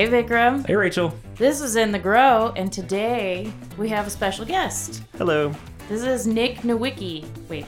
Hey, Vikram. Hey, Rachel. This is In the Grow, and today we have a special guest. Hello. This is Nick Nowicki. Wait,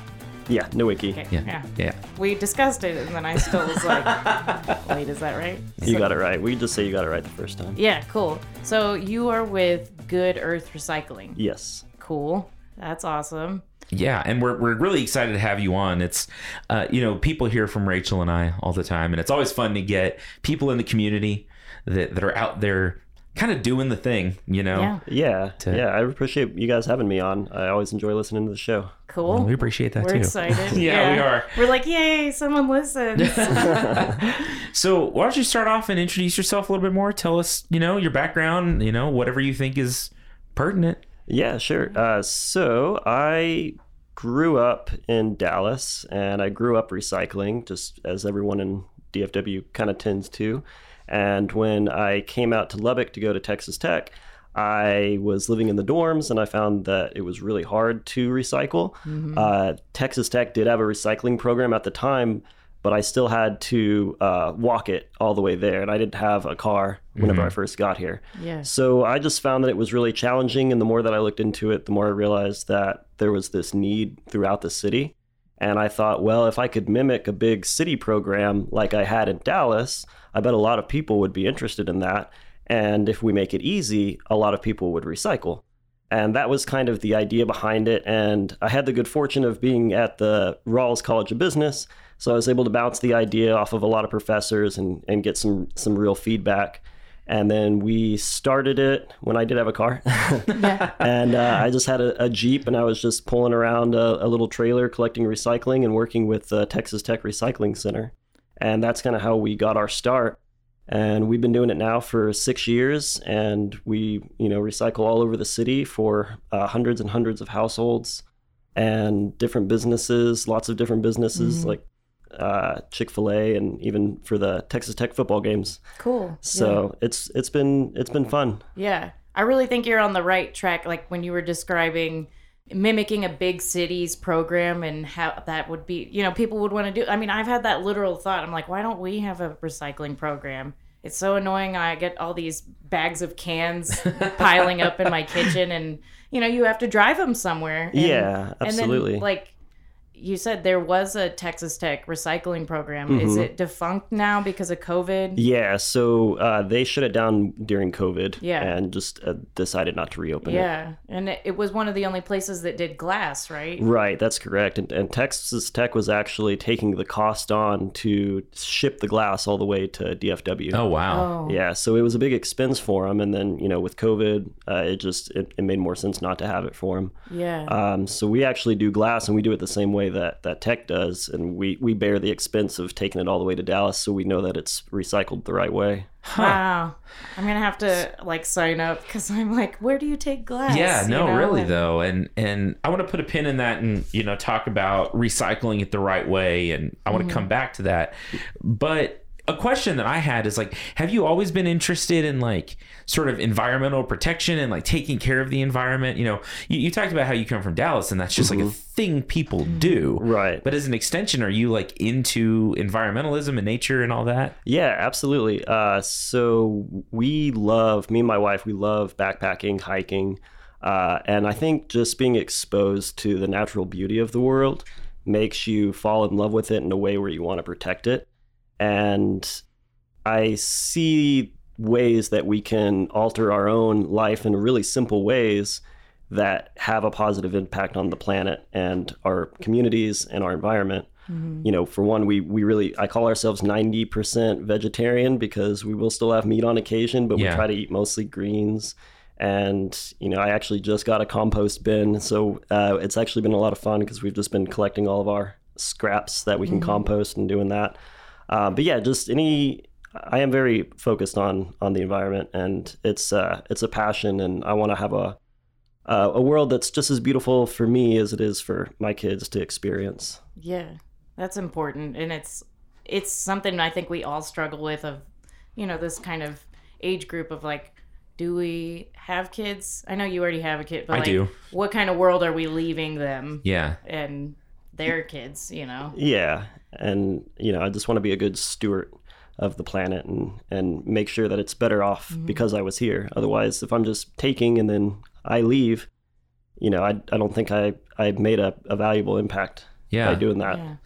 Yeah, Nowicki. okay. Yeah. Yeah. We discussed it, and then I still was like, wait, is that right? You So- got it right. We just say you got it right the first time. Yeah, cool. So you are with Good Earth Recycling. Yes. Cool. That's awesome. Yeah, and we're, we're really excited to have you on. It's, uh, you know, people hear from Rachel and I all the time, and it's always fun to get people in the community that, that are out there kind of doing the thing, you know? Yeah, Yeah. To- Yeah. I appreciate you guys having me on. I always enjoy listening to the show. cool. Well, we appreciate that We're too. excited. Yeah, we are. We're like, yay, someone listens. So, why don't you start off and introduce yourself a little bit more? Tell us, you know, your background, you know, whatever you think is pertinent. Yeah, sure. Uh, so I grew up in Dallas and I grew up recycling, just as everyone in DFW kind of tends to. And when I came out to Lubbock to go to Texas Tech, I was living in the dorms and I found that it was really hard to recycle. Uh, Texas Tech did have a recycling program at the time, but I still had to uh, walk it all the way there. And I didn't have a car whenever I first got here. yeah. So I just found that it was really challenging. And the more that I looked into it, the more I realized that there was this need throughout the city. And I thought, well, if I could mimic a big city program like I had in Dallas, I bet a lot of people would be interested in that. And if we make it easy, a lot of people would recycle. And that was kind of the idea behind it. And I had the good fortune of being at the Rawls College of Business. So I was able to bounce the idea off of a lot of professors and, and get some, some real feedback. And then we started it when I did have a car. and uh, I just had a, a Jeep and I was just pulling around a, a little trailer collecting recycling and working with the Texas Tech Recycling Center. And that's kind of how we got our start. And we've been doing it now for six years, and we, you know, recycle all over the city for uh, hundreds and hundreds of households and different businesses, lots of different businesses like uh, Chick Fil A, and even for the Texas Tech football games. Cool. So it's it's been it's been fun. Yeah. I really think you're on the right track. Like when you were describing mimicking a big city's program and how that would be, you know, people would want to do. I mean, I've had that literal thought. I'm like, why don't we have a recycling program? It's so annoying. I get all these bags of cans piling up in my kitchen, and you know, you have to drive them somewhere. And, Yeah, And absolutely. then, like you said, there was a Texas Tech recycling program. Is it defunct now because of COVID? Yeah, so uh, they shut it down during COVID. Yeah. and just uh, decided not to reopen it. Yeah, and it, it was one of the only places that did glass, right? Right, that's correct. And, and Texas Tech was actually taking the cost on to ship the glass all the way to DFW. Oh, wow. Oh, Yeah, so it was a big expense for them, and then you know with COVID, uh, it just it, it made more sense not to have it for them. yeah. Um, so we actually do glass, and we do it the same way that that Tech does, and we we bear the expense of taking it all the way to Dallas, so we know that it's recycled the right way. Wow. I'm gonna have to like sign up because I'm like, where do you take glass? Yeah, You no, know? really And- though, and and I want to put a pin in that and you know talk about recycling it the right way, and I want to mm-hmm. come back to that. But a question that I had is like, have you always been interested in like sort of environmental protection and like taking care of the environment? You know, you, you talked about how you come from Dallas, and that's just like a thing people do, Right. But as an extension, are you like into environmentalism and nature and all that? Yeah, absolutely. Uh, so we love me and my wife. We love backpacking, hiking, uh, and I think just being exposed to the natural beauty of the world makes you fall in love with it in a way where you want to protect it. And I see ways that we can alter our own life in really simple ways that have a positive impact on the planet and our communities and our environment. You know, for one, we we really I call ourselves 90% vegetarian because we will still have meat on occasion, but Yeah. we try to eat mostly greens. And you know, I actually just got a compost bin, so uh, it's actually been a lot of fun because we've just been collecting all of our scraps that we can compost and doing that. Uh, but yeah, just any. I am very focused on on the environment, and it's uh, it's a passion, and I want to have a uh, a world that's just as beautiful for me as it is for my kids to experience. Yeah, that's important, and it's it's something I think we all struggle with. Of you know this kind of age group of like, do we have kids? I know you already have a kid, but I like, do. What kind of world are we leaving them Yeah. and their kids? You know. Yeah, and you know, I just want to be a good steward of the planet and and make sure that it's better off because I was here. Otherwise, if I'm just taking and then I leave, you know, I I don't think I I made a, a valuable impact Yeah. by doing that. Yeah.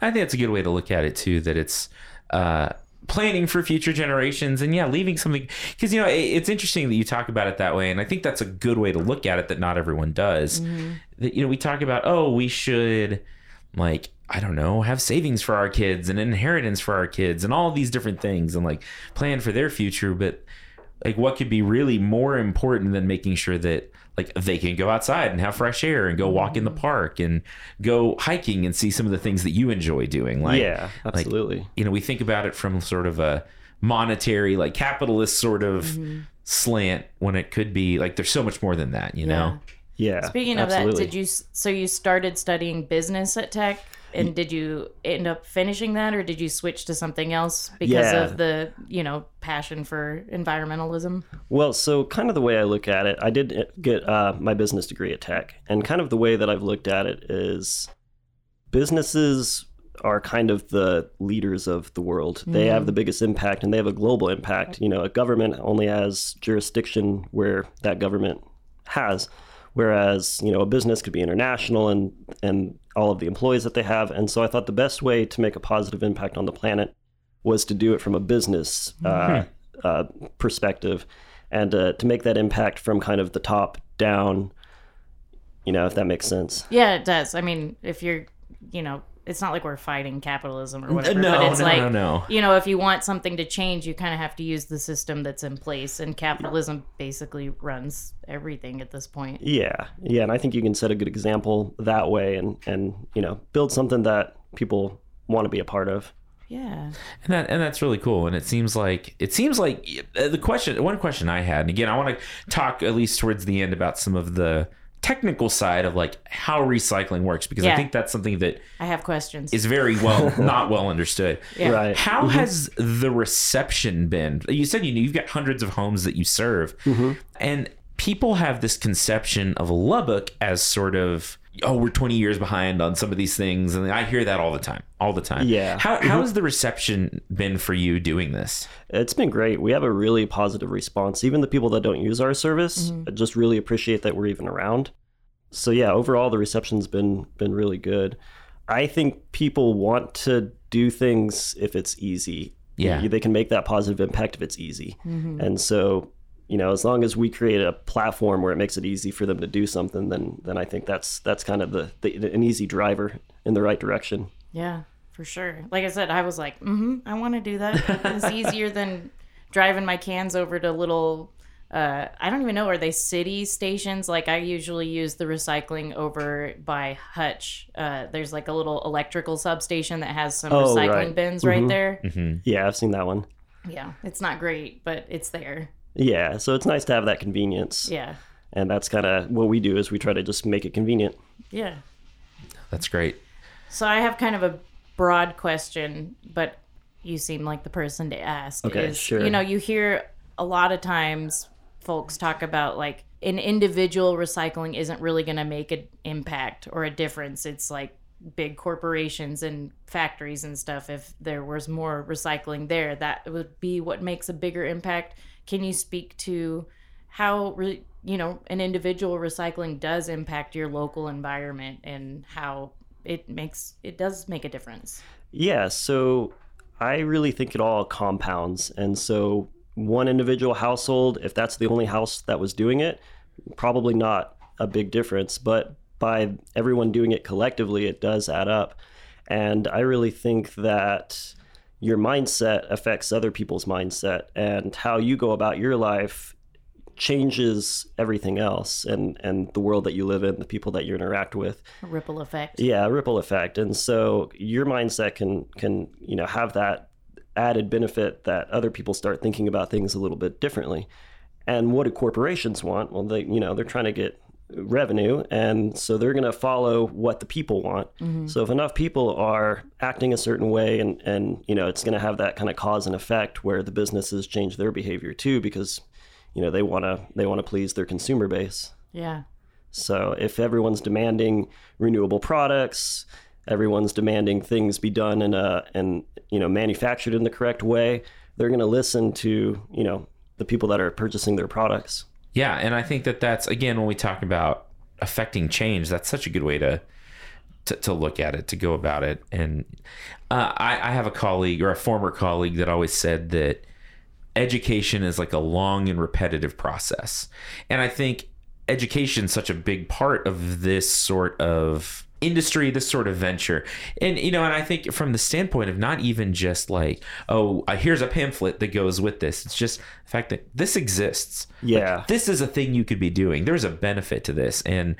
I think that's a good way to look at it too. That it's uh, planning for future generations, and yeah, leaving something because you know it, it's interesting that you talk about it that way, and I think that's a good way to look at it that not everyone does. That you know we talk about oh we should like I don't know have savings for our kids and inheritance for our kids and all these different things and like plan for their future, but like what could be really more important than making sure that like they can go outside and have fresh air and go mm-hmm. walk in the park and go hiking and see some of the things that you enjoy doing like yeah, like, absolutely. you know we think about it from sort of a monetary like capitalist sort of mm-hmm. slant when it could be like there's so much more than that you know yeah. Speaking absolutely. of that, did you so you started studying business at Tech, and did you end up finishing that, or did you switch to something else because Yeah. of the you know passion for environmentalism? Well, so kind of the way I look at it, I did get uh, my business degree at Tech, and kind of the way that I've looked at it is businesses are kind of the leaders of the world. They have the biggest impact and they have a global impact. You know, a government only has jurisdiction where that government has, whereas, you know, a business could be international and and all of the employees that they have. And so I thought the best way to make a positive impact on the planet was to do it from a business uh, uh, perspective and uh, to make that impact from kind of the top down, you know, if that makes sense. Yeah, it does. I mean, if you're, you know, it's not like we're fighting capitalism or whatever. no, but it's no, like, no, no. You know, if you want something to change, you kind of have to use the system that's in place, and capitalism basically runs everything at this point. Yeah, yeah, and I think you can set a good example that way, and and you know, build something that people want to be a part of. Yeah. and that and that's really cool and it seems like it seems like uh, the question one question i had and again i want to talk at least towards the end about some of the technical side of like how recycling works because i think that's something that I have questions. is very well not well understood Yeah. Right. how mm-hmm. has the reception been you said you know you've got hundreds of homes that you serve mm-hmm. and people have this conception of lubbock as sort of oh we're 20 years behind on some of these things and i hear that all the time all the time Yeah. how, how mm-hmm. has the reception been for you doing this It's been great. We have a really positive response. Even the people that don't use our service mm-hmm. just really appreciate that we're even around. So yeah, overall the reception's been been really good. I think people want to do things if it's easy. Yeah. They can make that positive impact if it's easy. Mm-hmm. And so, you know, as long as we create a platform where it makes it easy for them to do something, then then I think that's that's kind of the, the an easy driver in the right direction. Yeah, for sure. Like I said, I was like, mm-hmm, I want to do that. It's easier than driving my cans over to little. Uh, I don't even know. Are they city stations? Like I usually use the recycling over by Hutch. Uh, there's like a little electrical substation that has some Oh, recycling right. bins right there. Mm-hmm. Yeah, I've seen that one. Yeah, it's not great, but it's there. Yeah, so it's nice to have that convenience. Yeah, and that's kind of what we do is we try to just make it convenient yeah. that's great So I have kind of a broad question, but you seem like the person to ask. Okay, is, sure. You know, you hear a lot of times folks talk about like an individual recycling isn't really going to make an impact or a difference. It's like big corporations and factories and stuff. If there was more recycling there, that would be what makes a bigger impact. Can you speak to how re- you know an individual recycling does impact your local environment and how it makes it does make a difference? Yeah so i really think it all compounds. And so one individual household if that's the only house that was doing it probably not a big difference. But by everyone doing it collectively it does add up. And i really think that your mindset affects other people's mindset and how you go about your life changes everything else and and the world that you live in the people that you interact with. A ripple effect. Yeah ripple effect. And so your mindset can can you know have that added benefit that other people start thinking about things a little bit differently. And what do corporations want? Well they you know they're trying to get revenue and so they're going to follow what the people want. Mm-hmm. So if enough people are acting a certain way and and you know it's going to have that kind of cause and effect where the businesses change their behavior too because you know they want to they want to please their consumer base. Yeah. So if everyone's demanding renewable products, everyone's demanding things be done in a and you know manufactured in the correct way, they're going to listen to you know the people that are purchasing their products. Yeah, and I think that that's again when we talk about affecting change, that's such a good way to to, to look at it, to go about it. And uh, I, I have a colleague or a former colleague that always said that education is like a long and repetitive process, and I think education is such a big part of this sort of industry this sort of venture. And you know and i think from the standpoint of not even just like oh here's a pamphlet that goes with this. It's just the fact that this exists. Yeah. Like, this is a thing you could be doing. There's a benefit to this. And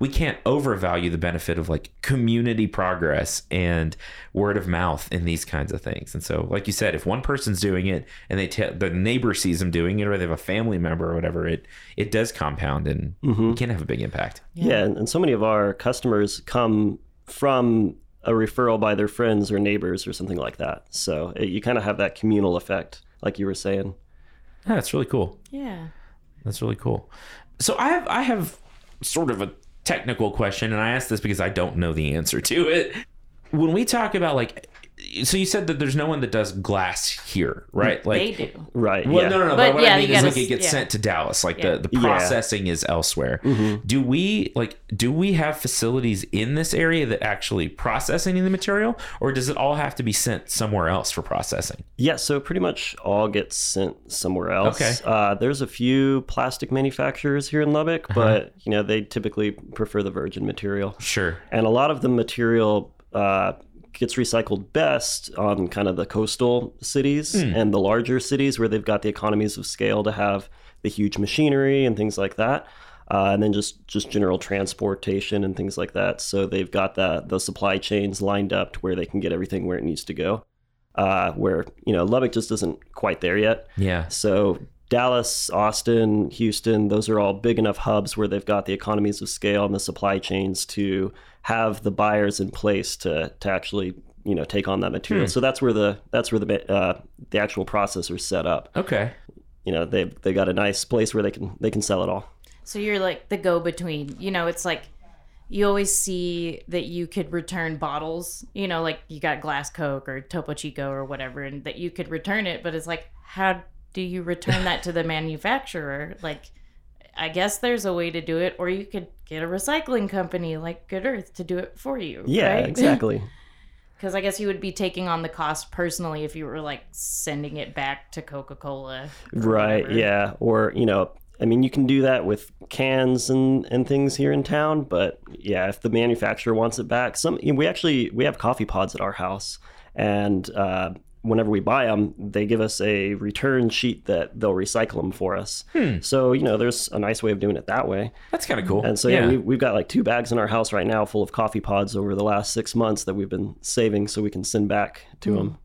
we can't overvalue the benefit of like community progress and word of mouth in these kinds of things. And so, like you said, if one person's doing it and they tell the neighbor sees them doing it, or they have a family member or whatever, it it does compound and mm-hmm. can have a big impact. Yeah, and, and so many of our customers come from a referral by their friends or neighbors or something like that. So it, you kind of have that communal effect, like you were saying. Yeah, that's really cool. Yeah. That's really cool. So I have I have sort of a technical question, and I ask this because I don't know the answer to it. When we talk about like, so you said that there's no one that does glass here, right? Like they do. Right. Well, yeah. no, no, no. But But what yeah, I mean is gotta like it gets yeah. sent to Dallas. Like Yeah. the, the Yeah. processing is elsewhere. Do we like do we have facilities in this area that actually process any of the material, or does it all have to be sent somewhere else for processing? Yeah, so pretty much all gets sent somewhere else. Okay. Uh, there's a few plastic manufacturers here in Lubbock, but you know they typically prefer the virgin material, Sure. and a lot of the material uh, gets recycled best on kind of the coastal cities and the larger cities where they've got the economies of scale to have the huge machinery and things like that. Uh, and then just, just general transportation and things like that. So they've got the, the supply chains lined up to where they can get everything where it needs to go. Uh, where you know Lubbock just isn't quite there yet. Yeah. So Dallas, Austin, Houston, those are all big enough hubs where they've got the economies of scale and the supply chains to have the buyers in place to to actually you know take on that material. So that's where the that's where the uh, the actual processor's set up. Okay. You know they they got a nice place where they can they can sell it all. So you're like the go between. You know, it's like you always see that you could return bottles, you know, like you got glass Coke or Topo Chico or whatever, and that you could return it, but it's like, how do you return that to the manufacturer? Like, I guess there's a way to do it, or you could get a recycling company like Good Earth to do it for you. Yeah, right? exactly. Because I guess you would be taking on the cost personally if you were like sending it back to Coca Cola. Right. Yeah. Or you know, I mean, you can do that with cans and and things here in town, but yeah, if the manufacturer wants it back, some we actually we have coffee pods at our house, and uh, whenever we buy them, they give us a return sheet that they'll recycle them for us. So you know, there's a nice way of doing it that way. That's kind of cool. And so yeah, we, we've got like two bags in our house right now full of coffee pods over the last six months that we've been saving so we can send back to them.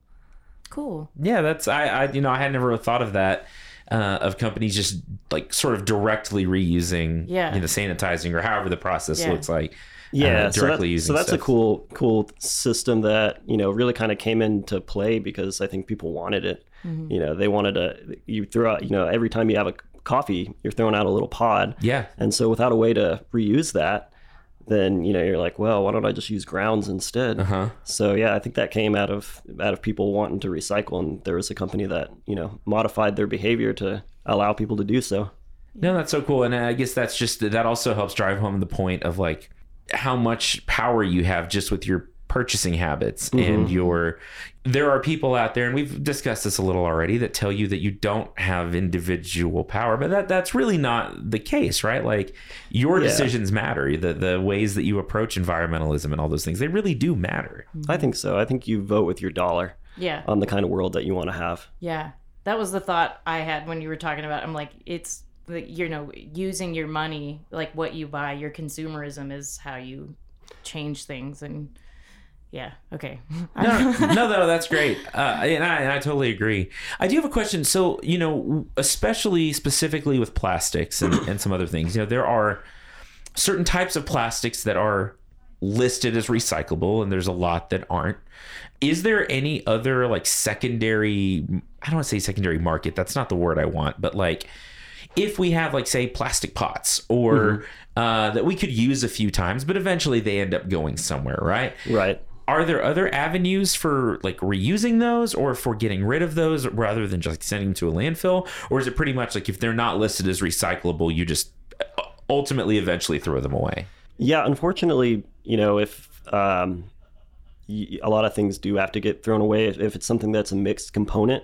Cool. Yeah, that's I, I you know I had never thought of that uh, of companies just like sort of directly reusing Yeah. you know sanitizing or however the process Yeah. looks like yeah uh, so, directly that- using so that's a cool cool system that you know really kind of came into play because i think people wanted it. You know they wanted to you throw out you know every time you have a coffee you're throwing out a little pod. Yeah. And so without a way to reuse that then you know you're like well why don't i just use grounds instead? Uh-huh. So yeah i think that came out of out of people wanting to recycle and there was a company that you know modified their behavior to allow people to do so. No that's so cool and I guess that's just that also helps drive home the point of like how much power you have just with your purchasing habits mm-hmm. and your there are people out there and we've discussed this a little already that tell you that you don't have individual power but that that's really not the case right? Like your Yeah. decisions matter. The the ways that you approach environmentalism and all those things they really do matter. I mm-hmm. think so. I think you vote with your dollar Yeah. on the kind of world that you want to have. Yeah. That was the thought I had when you were talking about I'm like it's the you know using your money like what you buy your consumerism is how you change things and yeah okay no, no, no, that's great, uh, and, I, and I totally agree. I do have a question. So, you know, especially specifically with plastics and, and some other things, you know, there are certain types of plastics that are listed as recyclable, and there's a lot that aren't. Is there any other like secondary? I don't want to say secondary market. That's not the word I want, but like. If we have like say plastic pots or uh, that we could use a few times, but eventually they end up going somewhere, right? Right. Are there other avenues for like reusing those or for getting rid of those rather than just sending them to a landfill? Or is it pretty much like if they're not listed as recyclable, you just uh, ultimately eventually throw them away? Yeah, unfortunately, you know, if um, a lot of things do have to get thrown away, if, if it's something that's a mixed component,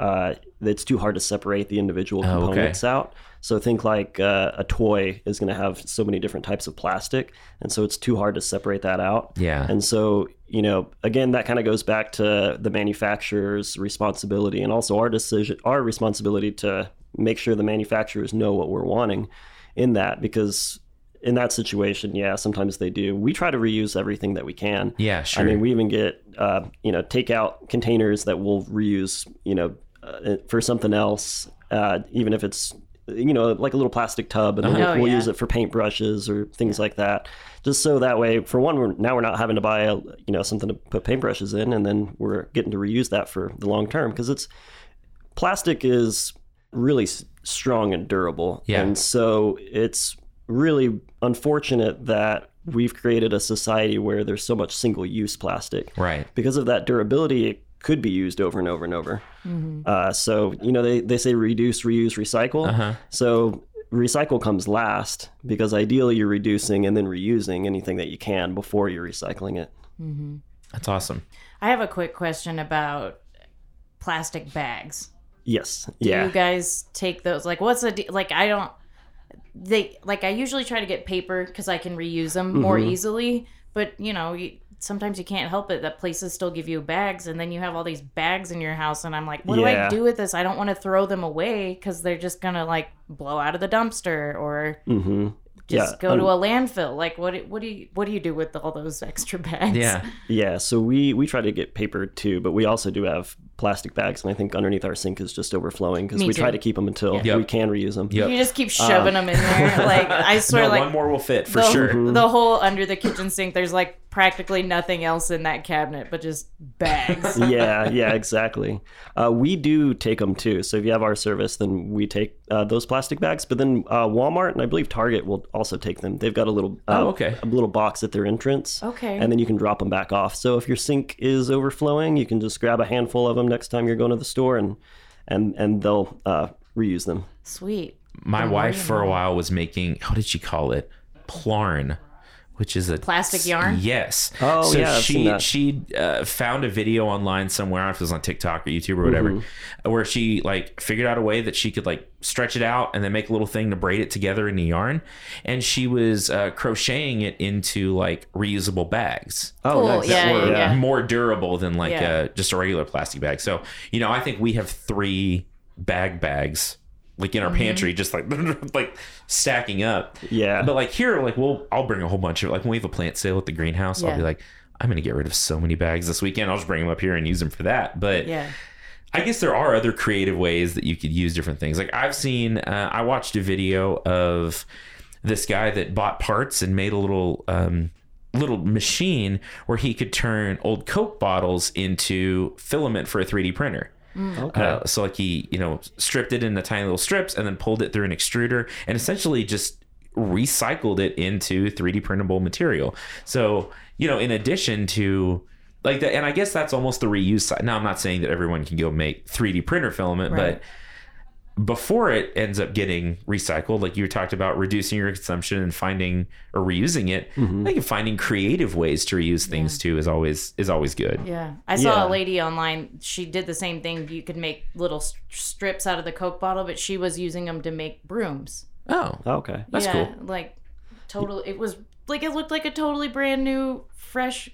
uh, it's too hard to separate the individual Mm-hmm. Oh, okay. components out. So think like uh, a toy is going to have so many different types of plastic, and so it's too hard to separate that out. Yeah. And so, you know, again, that kind of goes back to the manufacturer's responsibility and also our decision, our responsibility to make sure the manufacturers know what we're wanting in that because in that situation, yeah, sometimes they do. We try to reuse everything that we can. Yeah, sure. I mean, we even get, uh, you know, takeout containers that we'll reuse, you know, uh, for something else, uh, even if it's, you know, like a little plastic tub, and then Oh, we'll, we'll yeah. use it for paintbrushes or things like that. Just so that way, for one, we're, now we're not having to buy, a, you know, something to put paintbrushes in, and then we're getting to reuse that for the long term because it's plastic is really strong and durable. Yeah. And so it's really unfortunate that we've created a society where there's so much single use plastic. Right. Because of that durability, it could be used over and over and over. Uh, so, you know, they, they say reduce, reuse, recycle. Uh-huh. So recycle comes last because ideally you're reducing and then reusing anything that you can before you're recycling it. That's awesome. I have a quick question about plastic bags. Yes. Do yeah. you guys take those? Like, what's the de- like? I don't. They like I usually try to get paper because I can reuse them more Mm-hmm. easily. But you know, you, sometimes you can't help it that places still give you bags, and then you have all these bags in your house, and I'm like, what do I do with this? I don't want to throw them away because they're just gonna like blow out of the dumpster or mm-hmm. Just Yeah, go um, to a landfill. Like, what? do- What do you what do you do with all those extra bags? Yeah. Yeah, so we we try to get paper too, but we also do have plastic bags, and I think underneath our sink is just overflowing because Me we try to keep them until Yep. we can reuse them. Yep. You just keep shoving them in there. Like I swear, No, like one more will fit for the, sure. The whole under the kitchen sink, there's like practically nothing else in that cabinet but just bags. yeah, yeah, exactly. Uh, we do take them too. So if you have our service, then we take uh, those plastic bags. But then uh, Walmart and I believe Target will also take them. They've got a little uh, Oh, okay. a little box at their entrance. Okay. And then you can drop them back off. So if your sink is overflowing, you can just grab a handful of them next time you're going to the store, and and and they'll uh, reuse them. Sweet. My more wife for a while was making what did she call it? Plarn, which is a Plastic yarn? Yes. Oh, so yeah, I've she she uh, found a video online somewhere. I don't know if it was on TikTok or YouTube or whatever, Mm-hmm. where she like figured out a way that she could like stretch it out and then make a little thing to braid it together in the yarn, and she was uh, crocheting it into like reusable bags. Oh, Cool, nice. yeah, Or- yeah. More durable than like Yeah. uh, just a regular plastic bag. So you know, I think we have three bag bags like in our pantry, just like like stacking up. Yeah. But like here, like we'll I'll bring a whole bunch of like when we have a plant sale at the greenhouse, I'll be like, I'm gonna get rid of so many bags this weekend. I'll just bring them up here and use them for that. But Yeah. I guess there are other creative ways that you could use different things. Like I've seen, uh, I watched a video of this guy that bought parts and made a little um, little machine where he could turn old Coke bottles into filament for a 3D printer. Okay. Uh, so like he, you know, stripped it into tiny little strips and then pulled it through an extruder and essentially just recycled it into 3D printable material. So, you know, in addition to like that, and I guess that's almost the reuse side. Now, I'm not saying that everyone can go make 3D printer filament, Right. but before it ends up getting recycled, like you talked about reducing your consumption and finding or reusing it, Mm-hmm. I think finding creative ways to reuse things too is always is always good. Yeah. I saw Yeah. a lady online. She did the same thing. You could make little st- strips out of the Coke bottle, but she was using them to make brooms. Oh, okay. that's yeah, cool. Like, total. It was like it looked like a totally brand new, fresh,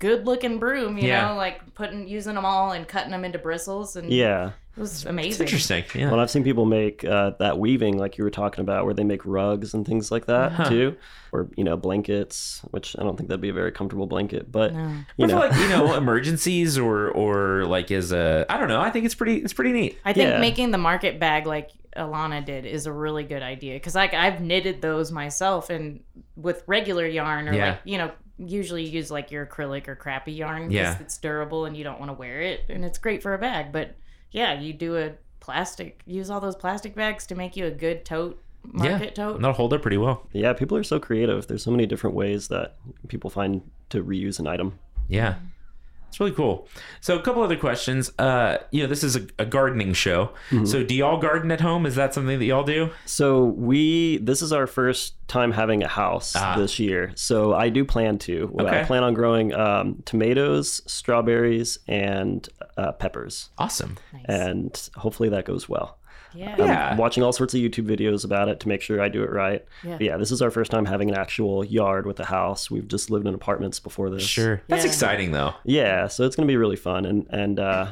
good looking broom. You Yeah. know, like putting using them all and cutting them into bristles, and Yeah. it was It's amazing. interesting. Yeah. Well, I've seen people make uh, that weaving, like you were talking about, where they make rugs and things like that too, or you know blankets, which I don't think that'd be a very comfortable blanket, but No. you But for know, like you know emergencies or or like as a I don't know I think it's pretty it's pretty neat. I think Yeah. making the market bag like Alana did is a really good idea because like I've knitted those myself and with regular yarn or Yeah. like you know usually use like your acrylic or crappy yarn because Yeah. it's durable and you don't want to wear it and it's great for a bag but yeah you do a plastic. Use all those plastic bags to make you a good tote, market yeah, tote. that'll hold up pretty well. Yeah, people are so creative. There's so many different ways that people find to reuse an item. Yeah. Mm-hmm. It's really cool. So a couple other questions. Uh, you know, this is a, a gardening show. Mm-hmm. So do y'all garden at home? Is that something that y'all do? So we this is our first time having a house Ah. this year. So I do plan to. Well, I plan on growing um, tomatoes, strawberries, and uh, peppers, Awesome. Nice. and hopefully that goes well. Yeah. Yeah. I'm watching all sorts of YouTube videos about it to make sure I do it right. Yeah. But yeah, this is our first time having an actual yard with a house. We've just lived in apartments before this. Sure. That's Yeah. exciting though. Yeah, so it's gonna be really fun, and and uh,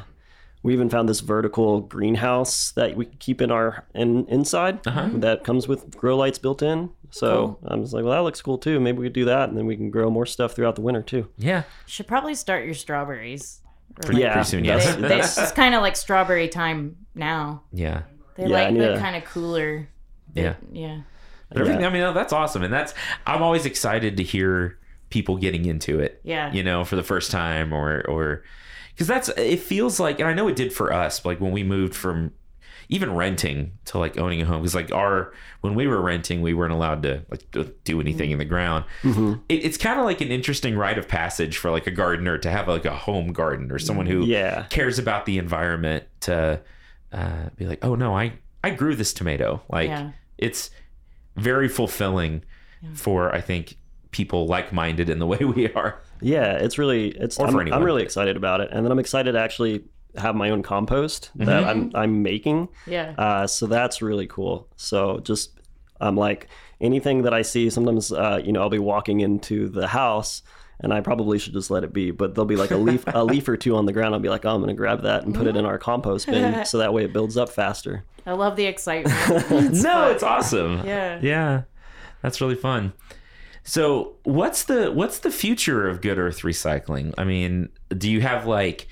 we even found this vertical greenhouse that we keep in our in, inside Uh-huh. that comes with grow lights built in. So I was like, well, that looks cool too. Maybe we could do that, and then we can grow more stuff throughout the winter too. Yeah. Should probably start your strawberries. Or Pretty, Yeah, pretty soon, They, yes. they, it's kind of like strawberry time now. yeah. They Yeah, like need the to- kind of cooler. bit- Yeah. Yeah. But everything, I mean, no, that's awesome. And that's, I'm always excited to hear people getting into it. Yeah. You know, for the first time or, or, because that's, it feels like, and I know it did for us, like when we moved from even renting to like owning a home, because like our, when we were renting, we weren't allowed to like do- do anything in the ground. Mm-hmm. It, it's kind of like an interesting rite of passage for like a gardener to have like a home garden or someone who Yeah. cares about the environment to uh, be like, oh no, I I grew this tomato. Like Yeah. it's very fulfilling for I think people like minded in the way we are. Yeah, it's really it's. I'm. I'm really excited about it, and then I'm excited to actually have my own compost Mm-hmm. that I'm I'm making. Yeah. Uh, so that's really cool. So just I'm like anything that I see. Sometimes uh, you know I'll be walking into the house. And I probably should just let it be, but there'll be like a leaf, a leaf or two on the ground. I'll be like, "Oh, I'm gonna grab that and put it in our compost bin, so that way it builds up faster." I love the excitement. no, it's awesome. Yeah. Yeah. That's really fun. So, what's the what's the future of Good Earth Recycling? I mean, do you have like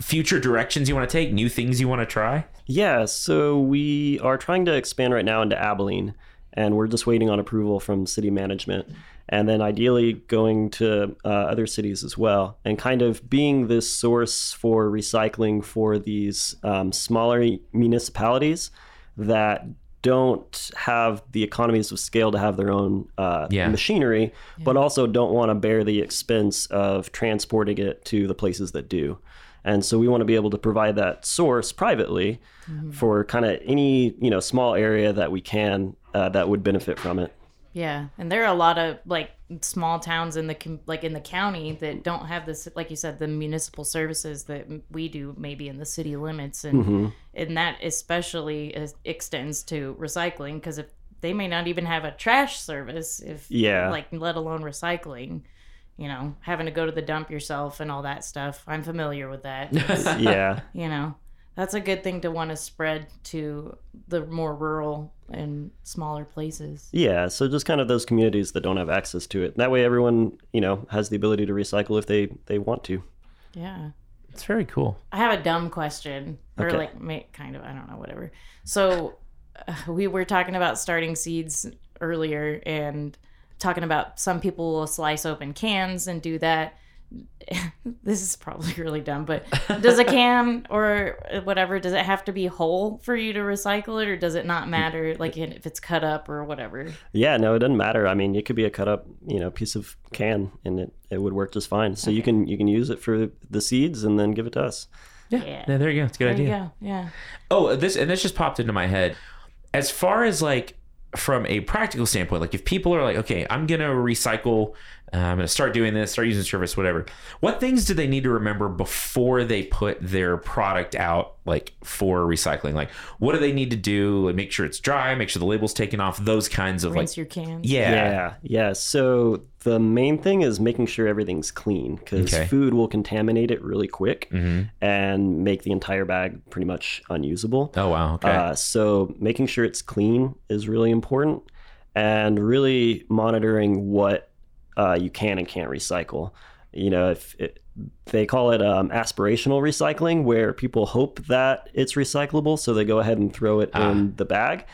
future directions you want to take, new things you want to try? Yeah, so we are trying to expand right now into Abilene, and we're just waiting on approval from city management. And then ideally going to uh, other cities as well, and kind of being this source for recycling for these um, smaller municipalities that don't have the economies of scale to have their own uh, Yeah. machinery, but also don't want to bear the expense of transporting it to the places that do. And so we want to be able to provide that source privately for kind of any you know small area that we can uh, that would benefit from it. Yeah, and there are a lot of like small towns in the like in the county that don't have this, like you said, the municipal services that we do, maybe in the city limits, and Mm-hmm. and that especially is, extends to recycling because if they may not even have a trash service, if Yeah. like let alone recycling, you know, having to go to the dump yourself and all that stuff. I'm familiar with that. yeah, you know, that's a good thing to want to spread to the more rural and smaller places. yeah. So just kind of those communities that don't have access to it. That way, everyone you know has the ability to recycle if they they want to. Yeah. It's very cool. I have a dumb question, or like kind of, I don't know, whatever. So uh, we were talking about starting seeds earlier and talking about some people will slice open cans and do that. this is probably really dumb, but does a can or whatever does it have to be whole for you to recycle it, or does it not mm. matter, like if it's cut up or whatever? Yeah, no, it doesn't matter. I mean, it could be a cut up, you know, piece of can, and it, it would work just fine. So you can you can use it for the seeds and then give it to us. Yeah. Yeah. yeah there you go. It's a good There idea. you go. Yeah. Oh, uh, this and this just popped into my head. As far as like from a practical standpoint, like if people are like, okay, I'm gonna recycle, uh, I'm gonna start doing this, start using service, whatever. What things do they need to remember before they put their product out, like for recycling? Like, what do they need to do? Like, make sure it's dry, make sure the label's taken off, those kinds of Rinse like, your cans. yeah, Yeah, yeah. So the main thing is making sure everything's clean because Okay. food will contaminate it really quick hmm and make the entire bag pretty much unusable. Oh wow, okay, Uh, so making sure it's clean is really important, and really monitoring what uh, you can and can't recycle. You know, if it, they call it um, aspirational recycling, where people hope that it's recyclable, so they go ahead and throw it Ah. in the bag,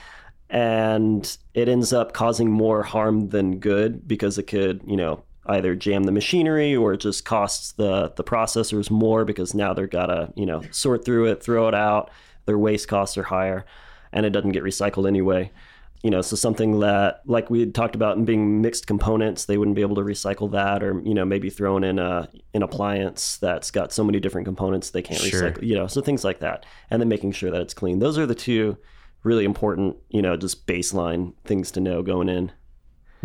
and it ends up causing more harm than good because it could, you know, either jam the machinery or it just costs the the processors more because now they're gotta, you know, sort through it, throw it out their waste costs are higher, and it doesn't get recycled anyway. You know, so something that, like we had talked about, in being mixed components, they wouldn't be able to recycle that, or you know, maybe thrown in a an appliance that's got so many different components they can't Sure. recycle. You know, so things like that, and then making sure that it's clean. Those are the two really important, you know, just baseline things to know going in.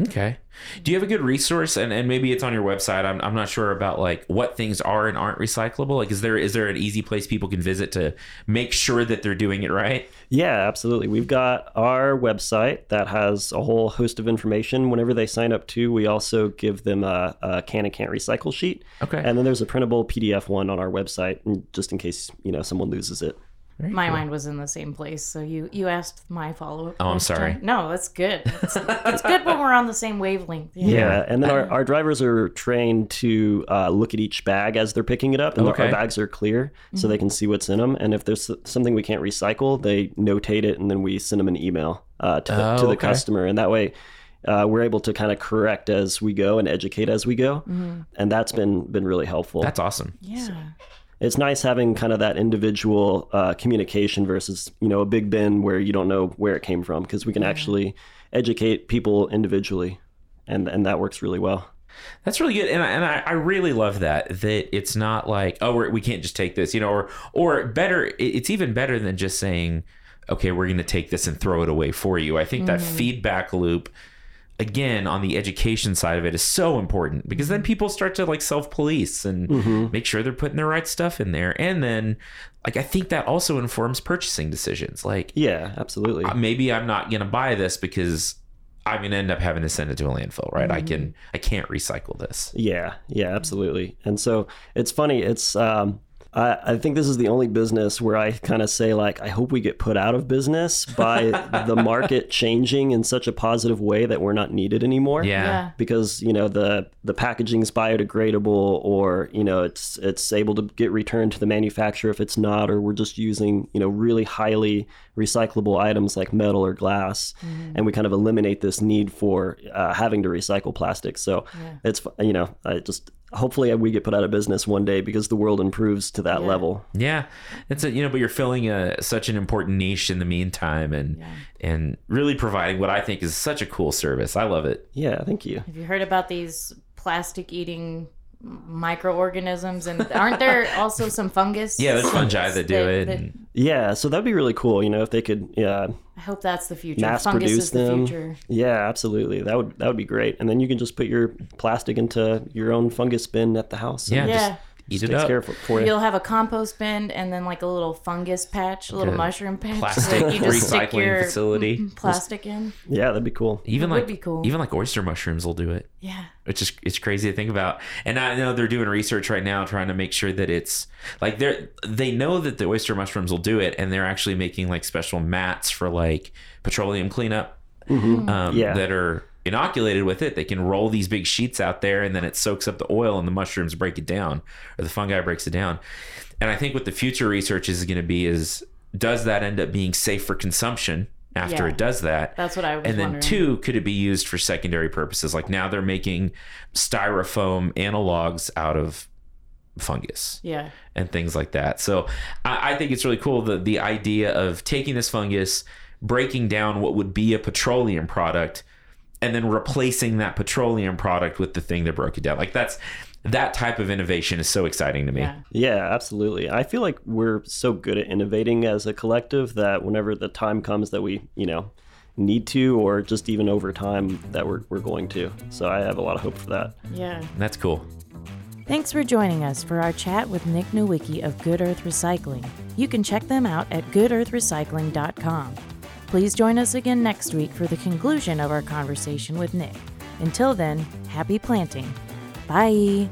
Okay. Do you have a good resource and, and maybe it's on your website? I'm, I'm not sure about like what things are and aren't recyclable. Like is there is there an easy place people can visit to make sure that they're doing it right? Yeah, absolutely. We've got our website that has a whole host of information. Whenever they sign up to, we also give them a, a can and can't recycle sheet. Okay. And then there's a printable PDF one on our website, just in case you know someone loses it. My mind was in the same place, so you you asked my follow up. Oh, I'm sorry. No, that's good. It's, it's good when we're on the same wavelength. Yeah, and then our, our drivers are trained to uh, look at each bag as they're picking it up, and Okay. our bags are clear so they can see what's in them. And if there's something we can't recycle, they notate it, and then we send them an email uh, to the, Oh, to the okay. customer, and that way. Uh, we're able to kind of correct as we go and educate as we go, and that's been been really helpful. That's awesome. Yeah. It's nice having kind of that individual uh, communication versus you know a big bin where you don't know where it came from because we can actually educate people individually, and and that works really well. That's really good, and I, and I, I really love that that it's not like oh we're, we can't just take this, you know, or or better, it's even better than just saying okay we're going to take this and throw it away for you. I think that feedback loop again on the education side of it is so important because then people start to like self police and make sure they're putting the right stuff in there, and then like I think that also informs purchasing decisions. Like Yeah, absolutely. maybe I'm not going to buy this because I'm going to end up having to send it to a landfill, right? I can I can't recycle this. Yeah, yeah, absolutely. And so it's funny. It's um, I, I think this is the only business where I kind of say like, I hope we get put out of business by the market changing in such a positive way that we're not needed anymore. Yeah. Yeah. Because you know the the packaging is biodegradable, or you know it's it's able to get returned to the manufacturer if it's not, or we're just using you know really highly recyclable items like metal or glass, and we kind of eliminate this need for uh, having to recycle plastic. So it's you know I just hopefully we get put out of business one day because the world improves to that Yeah. level. Yeah, it's a you know, but you're filling a such an important niche in the meantime, and and really providing what I think is such a cool service. I love it. Yeah, thank you. Have you heard about these plastic eating microorganisms? And aren't there also some fungus? Yeah, there's fungi that do it. that- and- Yeah, so that'd be really cool. You know, if they could, yeah, I hope that's the future. mass fungus produce is the them. future. Yeah, absolutely. That would that would be great. And then you can just put your plastic into your own fungus bin at the house. yeah, Yeah. just eat it takes up. care of it for you. You'll have a compost bin and then like a little fungus patch, a little a mushroom patch. plastic that you just stick recycling your facility. plastic in. Yeah, that'd be cool. Even That like would be cool. even like oyster mushrooms will do it. Yeah. It's just it's crazy to think about. And I know they're doing research right now trying to make sure that it's like they're they know that the oyster mushrooms will do it, and they're actually making like special mats for like petroleum cleanup um, Yeah. that are inoculated with it. They can roll these big sheets out there, and then it soaks up the oil, and the mushrooms break it down, or the fungi breaks it down. And I think what the future research is going to be is does that end up being safe for consumption after Yeah. it does that? That's what I was and then wondering. two could it be used for secondary purposes like now they're making styrofoam analogs out of fungus Yeah. and things like that so i, I think it's really cool the, the idea of taking this fungus breaking down what would be a petroleum product and then replacing that petroleum product with the thing that broke it down like that's that type of innovation is so exciting to me Yeah. Yeah, absolutely. I feel like we're so good at innovating as a collective that whenever the time comes that we, you know, need to or just even over time that we're, we're going to. So I have a lot of hope for that. Yeah. that's cool Thanks for joining us for our chat with Nick Nowicki of Good Earth Recycling. You can check them out at goodearthrecycling.com. Please join us again next week for the conclusion of our conversation with Nick. Until then, happy planting. Bye.